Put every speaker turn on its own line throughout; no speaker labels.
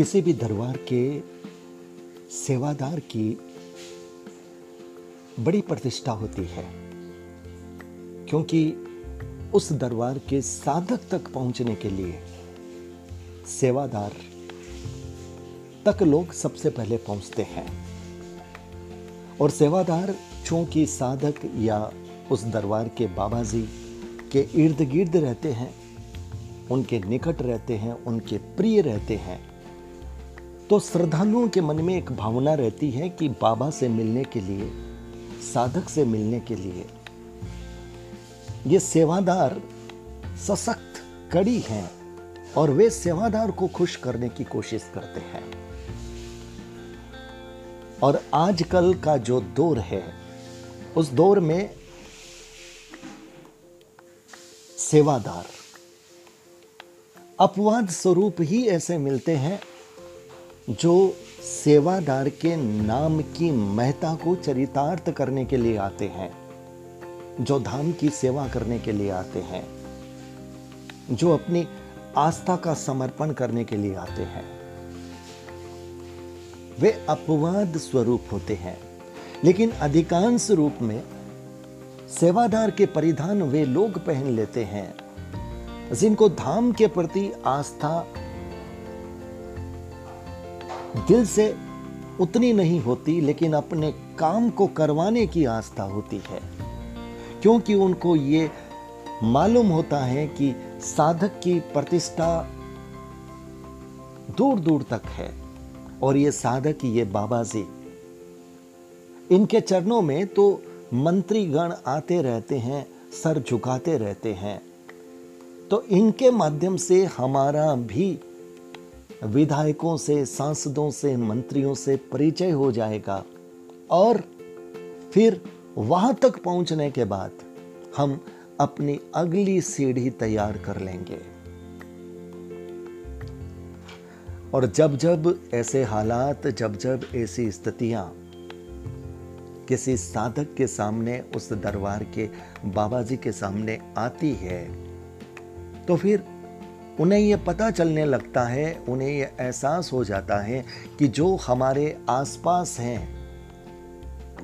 किसी भी दरबार के सेवादार की बड़ी प्रतिष्ठा होती है, क्योंकि उस दरबार के साधक तक पहुँचने के लिए सेवादार तक लोग सबसे पहले पहुँचते हैं। और सेवादार चूँकि साधक या उस दरबार के बाबा जी के इर्द गिर्द रहते हैं, उनके निकट रहते हैं, उनके प्रिय रहते हैं तो श्रद्धालुओं के मन में एक भावना रहती है कि बाबा से मिलने के लिए, साधक से मिलने के लिए, ये सेवादार सशक्त, कड़ी हैं और वे सेवादार को खुश करने की कोशिश करते हैं। और आजकल का जो दौर है, उस दौर में सेवादार, अपवाद स्वरूप ही ऐसे मिलते हैं जो सेवादार के नाम की महता को चरितार्थ करने के लिए आते हैं, जो धाम की सेवा करने के लिए आते हैं, जो अपनी आस्था का समर्पण करने के लिए आते हैं। वे अपवाद स्वरूप होते हैं, लेकिन अधिकांश रूप में सेवादार के परिधान वे लोग पहन लेते हैं, जिनको धाम के प्रति आस्था दिल से उतनी नहीं होती, लेकिन अपने काम को करवाने की आस्था होती है। क्योंकि उनको ये मालूम होता है कि साधक की प्रतिष्ठा दूर दूर तक है। और ये साधक, ये बाबा जी इनके चरणों में तो मंत्री गण आते रहते हैं, सर झुकाते रहते हैं। तो इनके माध्यम से हमारा भी विधायकों से, सांसदों से, मंत्रियों से परिचय हो जाएगा। और फिर वहाँ तक पहुँचने के बाद हम अपनी अगली सीढ़ी तैयार कर लेंगे। और जब जब ऐसे हालात, जब जब ऐसी स्थितियाँ किसी साधक के सामने, उस दरबार के बाबा जी के सामने आती है तो फिर उन्हें यह पता चलने लगता है, उन्हें यह एहसास हो जाता है कि जो हमारे आसपास हैं,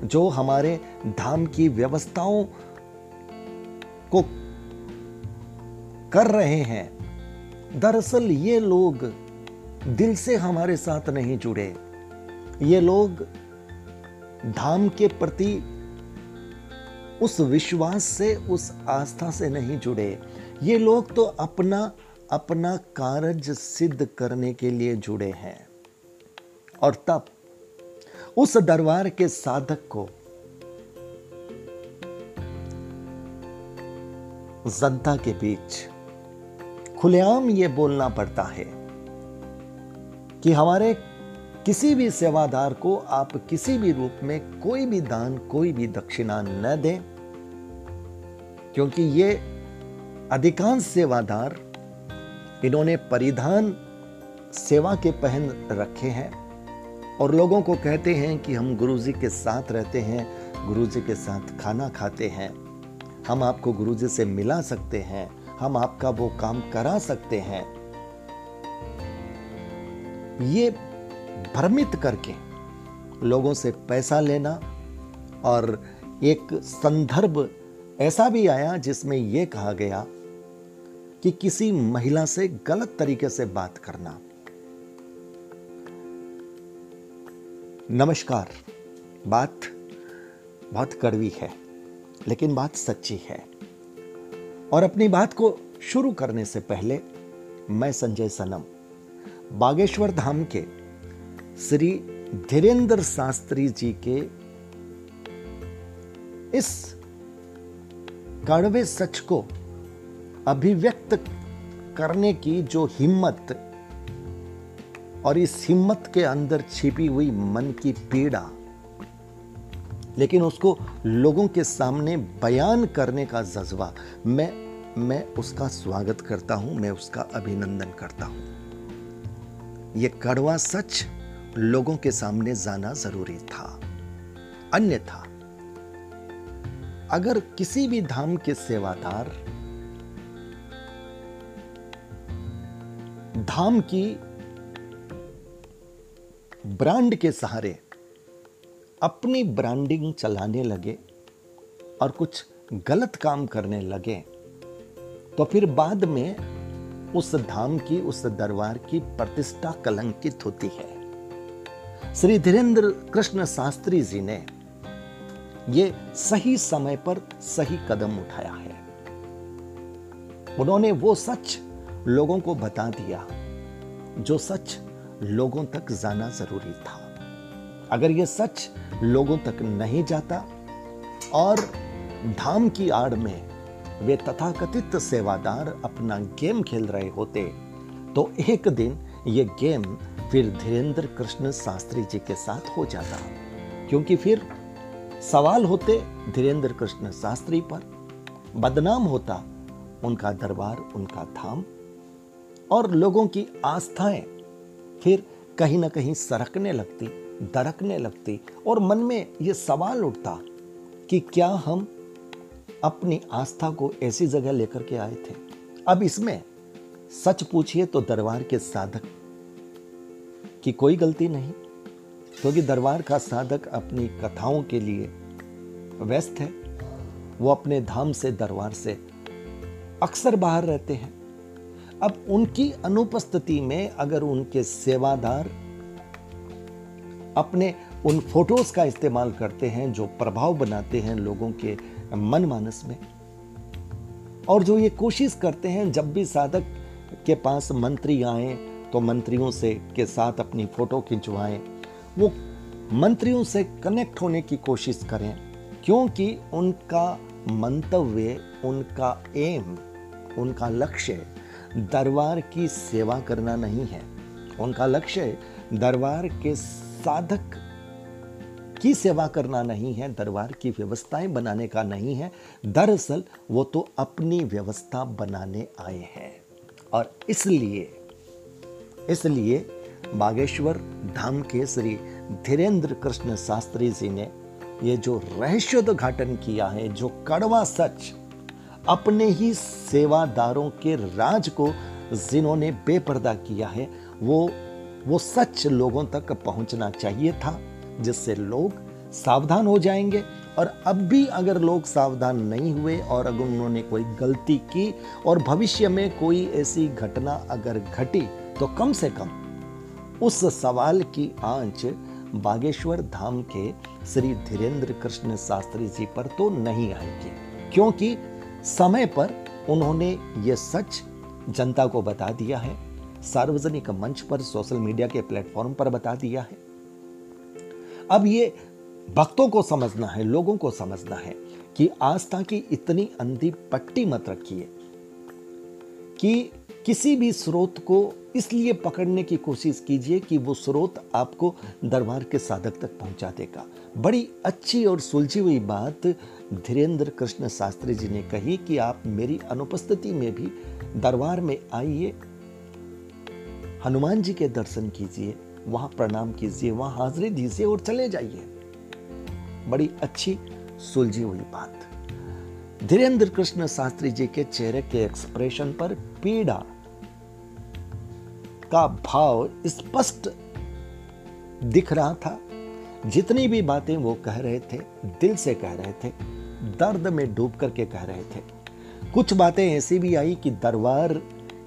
जो हमारे धाम की व्यवस्थाओं को कर रहे हैं, दरअसल ये लोग दिल से हमारे साथ नहीं जुड़े। ये लोग धाम के प्रति उस विश्वास से, उस आस्था से नहीं जुड़े। ये लोग तो अपना अपना कार्य सिद्ध करने के लिए जुड़े हैं। और तब, उस दरबार के साधक को जनता के बीच खुलेआम ये बोलना पड़ता है कि हमारे किसी भी सेवादार को आप किसी भी रूप में कोई भी दान, कोई भी दक्षिणा न दें, क्योंकि ये अधिकांश सेवादार इन्होंने परिधान सेवा के पहन रखे हैं और लोगों को कहते हैं कि हम गुरुजी के साथ रहते हैं, गुरुजी के साथ खाना खाते हैं। हम आपको गुरुजी से मिला सकते हैं, हम आपका वो काम करा सकते हैं। ये भ्रमित करके लोगों से पैसा लेना और एक संदर्भ ऐसा भी आया जिसमें यह कहा गया कि किसी महिला से गलत तरीके से बात करना। नमस्कार, बात बहुत कड़वी है, लेकिन बात सच्ची है। और अपनी बात को शुरू करने से पहले मैं संजय सनम, बागेश्वर धाम के श्री धीरेन्द्र शास्त्री जी के इस कड़वे सच को अभिव्यक्त करने की जो हिम्मत और इस हिम्मत के अंदर छिपी हुई मन की पीड़ा, लेकिन उसको लोगों के सामने बयान करने का जज्बा, मैं मैं उसका स्वागत करता हूँ, मैं उसका अभिनंदन करता हूँ। यह कड़वा सच लोगों के सामने जाना ज़रूरी था। अन्यथा, अगर किसी भी धाम के सेवादार धाम की ब्रांड के सहारे अपनी ब्रांडिंग चलाने लगे और कुछ गलत काम करने लगे तो फिर बाद में उस धाम की, उस दरबार की प्रतिष्ठा कलंकित होती है। श्री धीरेन्द्र कृष्ण शास्त्री जी ने ये सही समय पर सही कदम उठाया है। उन्होंने वो सच लोगों को बता दिया जो सच लोगों तक जाना ज़रूरी था। अगर यह सच लोगों तक नहीं जाता और धाम की आड़ में वे तथाकथित सेवादार अपना गेम खेल रहे होते तो एक दिन ये गेम फिर धीरेन्द्र कृष्ण शास्त्री जी के साथ हो जाता। क्योंकि फिर सवाल होते धीरेन्द्र कृष्ण शास्त्री पर, बदनाम होता, उनका दरबार, उनका धाम और लोगों की आस्थाएँ फिर कहीं ना कहीं सरकने लगती, दरकने लगती और मन में ये सवाल उठता कि क्या हम अपनी आस्था को ऐसी जगह लेकर के आए थे? अब इसमें सच पूछिए तो दरबार के साधक की कोई गलती नहीं, क्योंकि तो दरबार का साधक अपनी कथाओं के लिए व्यस्त है। वो अपने धाम से, दरबार से अक्सर बाहर रहते हैं। अब उनकी अनुपस्थिति में अगर उनके सेवादार अपने उन फ़ोटोज़ का इस्तेमाल करते हैं, जो प्रभाव बनाते हैं लोगों के मन मानस में, और जो ये कोशिश करते हैं, जब भी साधक के पास मंत्री आए तो मंत्रियों से के साथ अपनी फ़ोटो खिंचवाएँ, वो मंत्रियों से कनेक्ट होने की कोशिश करें, क्योंकि उनका मंतव्य, उनका एम उनका लक्ष्य दरबार की सेवा करना नहीं है। उनका लक्ष्य दरबार के साधक की सेवा करना नहीं है, दरबार की व्यवस्थाएँ बनाने का नहीं है। दरअसल वो तो अपनी व्यवस्था बनाने आए हैं। और इसलिए इसलिए बागेश्वर धाम के श्री धीरेन्द्र कृष्ण शास्त्री जी ने ये जो रहस्योद्घाटन किया है, जो कड़वा सच अपने ही सेवादारों के राज को जिन्होंने बेपर्दा किया है, वो वो सच लोगों तक पहुँचना चाहिए था, जिससे लोग सावधान हो जाएँगे। और अब भी अगर लोग सावधान नहीं हुए और अगर उन्होंने कोई गलती की और भविष्य में कोई ऐसी घटना अगर घटी तो कम से कम उस सवाल की आँच बागेश्वर धाम के श्री धीरेन्द्र कृष्ण शास्त्री जी पर तो नहीं आएगी। क्योंकि समय पर उन्होंने ये सच जनता को बता दिया है, सार्वजनिक मंच पर, सोशल मीडिया के प्लेटफॉर्म पर बता दिया है। अब ये भक्तों को समझना है, लोगों को समझना है कि आस्था की इतनी अंधी पट्टी मत रखिए कि किसी भी स्रोत को इसलिए पकड़ने की कोशिश कीजिए कि वो स्रोत आपको दरबार के साधक तक पहुँचा देगा बड़ी अच्छी और सुलझी हुई बात धीरेन्द्र कृष्ण शास्त्री जी ने कही कि आप मेरी अनुपस्थिति में भी दरबार में आइए, हनुमान जी के दर्शन कीजिए, वहाँ प्रणाम कीजिए, वहाँ हाजिरी दीजिए और चले जाइए। बड़ी अच्छी सुलझी हुई बात। धीरेन्द्र कृष्ण शास्त्री जी के चेहरे के एक्सप्रेशन पर पीड़ा का भाव स्पष्ट दिख रहा था। जितनी भी बातें वो कह रहे थे, दिल से कह रहे थे दर्द में डूब करके कह रहे थे। कुछ बातें ऐसी भी आई कि दरबार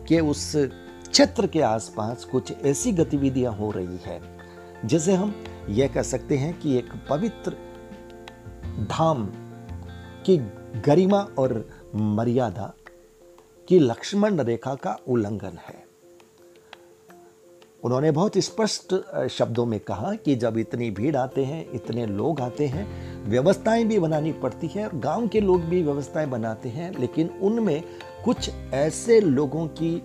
के उस क्षेत्र के आसपास कुछ ऐसी गतिविधियाँ हो रही है, जिसे हम यह कह सकते हैं कि एक पवित्र धाम की गरिमा और मर्यादा की लक्ष्मण रेखा का उल्लंघन है। उन्होंने बहुत स्पष्ट शब्दों में कहा कि जब इतनी भीड़ आते हैं, इतने लोग आते हैं, व्यवस्थाएँ भी बनानी पड़ती है और गाँव के लोग भी व्यवस्थाएँ बनाते हैं, लेकिन उनमें कुछ ऐसे लोगों की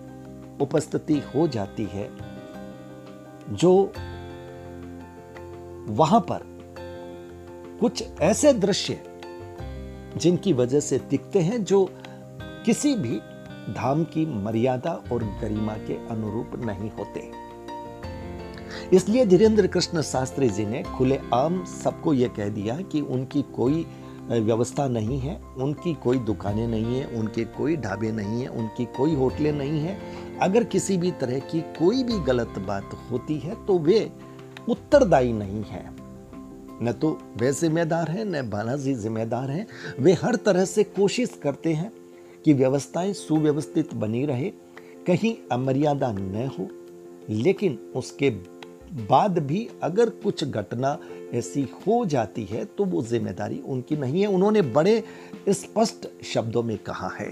उपस्थिति हो जाती है जो वहाँ पर कुछ ऐसे दृश्य जिनकी वजह से दिखते हैं जो किसी भी धाम की मर्यादा और गरिमा के अनुरूप नहीं होते। इसलिए धीरेन्द्र कृष्ण शास्त्री जी ने खुले आम सबको यह कह दिया कि उनकी कोई व्यवस्था नहीं है, उनकी कोई दुकानें नहीं है, उनके कोई ढाबे नहीं है, उनकी कोई होटलें नहीं है। अगर किसी भी तरह की कोई भी गलत बात होती है तो वे उत्तरदायी नहीं है। न तो वे जिम्मेदार हैं, न बालाजी जिम्मेदार हैं। वे हर तरह से कोशिश करते हैं कि व्यवस्थाएँ सुव्यवस्थित बनी रहे, कहीं अमर्यादा न हो, लेकिन उसके बाद भी अगर कुछ घटना ऐसी हो जाती है तो वो ज़िम्मेदारी उनकी नहीं है। उन्होंने बड़े स्पष्ट शब्दों में कहा है।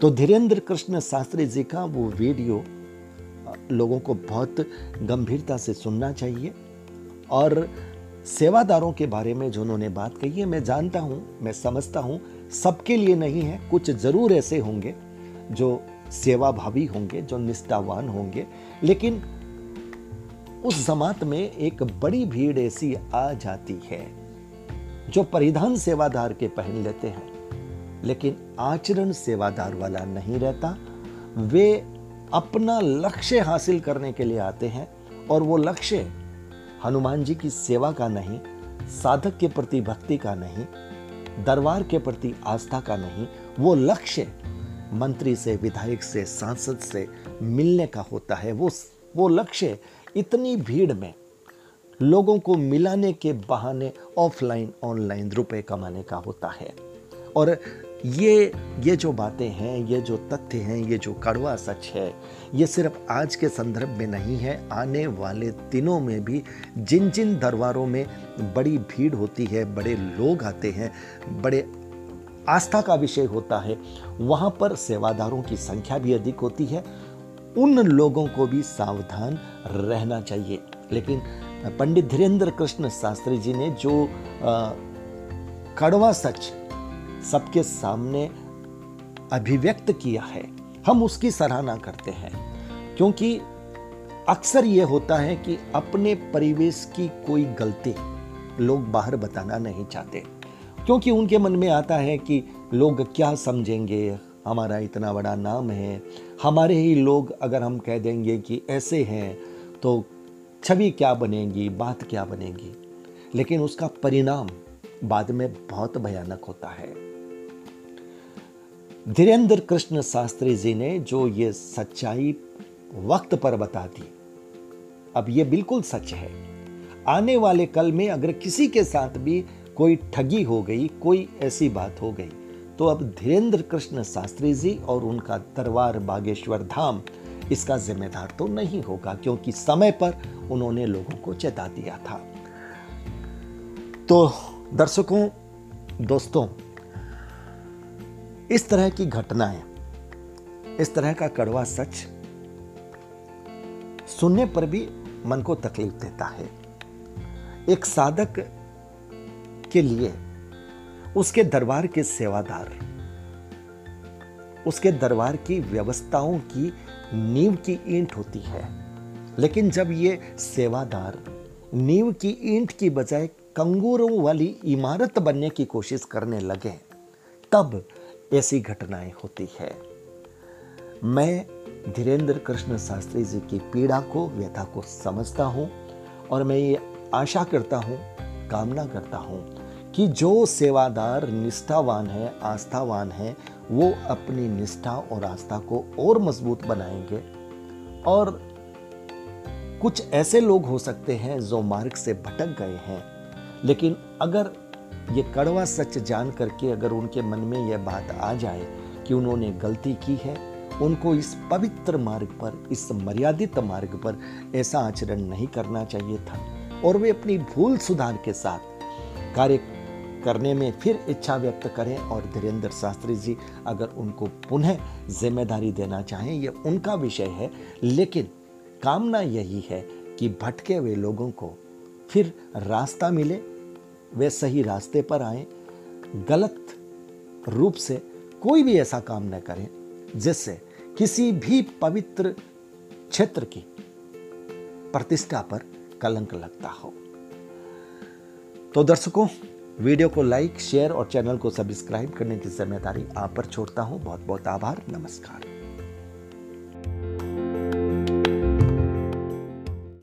तो धीरेन्द्र कृष्ण शास्त्री जी का वो वीडियो लोगों को बहुत गंभीरता से सुनना चाहिए। और सेवादारों के बारे में जो उन्होंने बात कही है, मैं जानता हूँ, मैं समझता हूँ, सबके लिए नहीं है, कुछ ज़रूर ऐसे होंगे जो सेवाभावी होंगे, जो निष्ठावान होंगे। लेकिन उस जमात में एक बड़ी भीड़ ऐसी आ जाती है, जो परिधान सेवादार के पहन लेते हैं। लेकिन आचरण सेवादार वाला नहीं रहता। वे अपना लक्ष्य हासिल करने के लिए आते हैं, और वो लक्ष्य हनुमान जी की सेवा का नहीं, साधक के प्रति भक्ति का नहीं, दरबार के प्रति आस्था का नहीं, वो लक्ष्य मंत्री से, विधायक से, सांसद से मिलने का होता है। वो वो लक्ष्य इतनी भीड़ में लोगों को मिलाने के बहाने ऑफलाइन, ऑनलाइन रुपए कमाने का होता है। और ये ये जो बातें हैं, ये जो तथ्य हैं, ये जो कड़वा सच है, ये सिर्फ़ आज के संदर्भ में नहीं है। आने वाले दिनों में भी जिन जिन दरबारों में बड़ी भीड़ होती है, बड़े लोग आते हैं, बड़े आस्था का विषय होता है, वहाँ पर सेवादारों की संख्या भी अधिक होती है। उन लोगों को भी सावधान रहना चाहिए। लेकिन पंडित धीरेन्द्र कृष्ण शास्त्री जी ने जो आ, कड़वा सच सबके सामने अभिव्यक्त किया है हम उसकी सराहना करते हैं। क्योंकि अक्सर यह होता है कि अपने परिवेश की कोई गलती लोग बाहर बताना नहीं चाहते। क्योंकि उनके मन में आता है कि लोग क्या समझेंगे हमारा इतना बड़ा नाम है। हमारे ही लोग अगर हम कह देंगे कि ऐसे हैं तो छवि क्या बनेगी, बात क्या बनेगी? लेकिन उसका परिणाम बाद में बहुत भयानक होता है। धीरेन्द्र कृष्ण शास्त्री जी ने जो ये सच्चाई वक्त पर बता दी, अब ये बिल्कुल सच है। आने वाले कल में अगर किसी के साथ भी कोई ठगी हो गई, कोई ऐसी बात हो गई तो अब धीरेन्द्र कृष्ण शास्त्री जी और उनका दरबार बागेश्वर धाम, इसका जिम्मेदार तो नहीं होगा, क्योंकि समय पर उन्होंने लोगों को चेता दिया था। तो दर्शकों, दोस्तों, इस तरह की घटनाएँ, इस तरह का कड़वा सच सुनने पर भी मन को तकलीफ़ देता है। एक साधक के लिए उसके दरबार के सेवादार, उसके दरबार की व्यवस्थाओं की नींव की ईंट होती है। लेकिन जब ये सेवादार नींव की ईंट की बजाय कंगूरों वाली इमारत बनने की कोशिश करने लगे, तब ऐसी घटनाएँ होती है। मैं धीरेन्द्र कृष्ण शास्त्री जी की पीड़ा को, व्यथा को समझता हूँ और मैं ये आशा करता हूँ, कामना करता हूँ कि जो सेवादार, निष्ठावान है, आस्थावान है, वो अपनी निष्ठा और आस्था को और मज़बूत बनाएँगे। और कुछ ऐसे लोग हो सकते हैं जो मार्ग से भटक गए हैं। लेकिन अगर ये कड़वा सच जान करके, अगर उनके मन में यह बात आ जाए कि उन्होंने गलती की है, उनको इस पवित्र मार्ग पर, इस मर्यादित मार्ग पर ऐसा आचरण नहीं करना चाहिए था। और वे अपनी भूल सुधार के साथ कार्य करने में फिर इच्छा व्यक्त करें। और धीरेन्द्र शास्त्री जी, अगर उनको पुनः ज़िम्मेदारी देना चाहें, ये उनका विषय है। लेकिन कामना यही है कि भटके हुए लोगों को फिर रास्ता मिले, वे सही रास्ते पर आए। गलत रूप से कोई भी ऐसा काम न करें, जिससे किसी भी पवित्र क्षेत्र की प्रतिष्ठा पर कलंक लगता हो। तो दर्शकों वीडियो को लाइक, शेयर और चैनल को सब्सक्राइब करने की ज़िम्मेदारी आप पर छोड़ता हूँ। बहुत बहुत आभार, नमस्कार।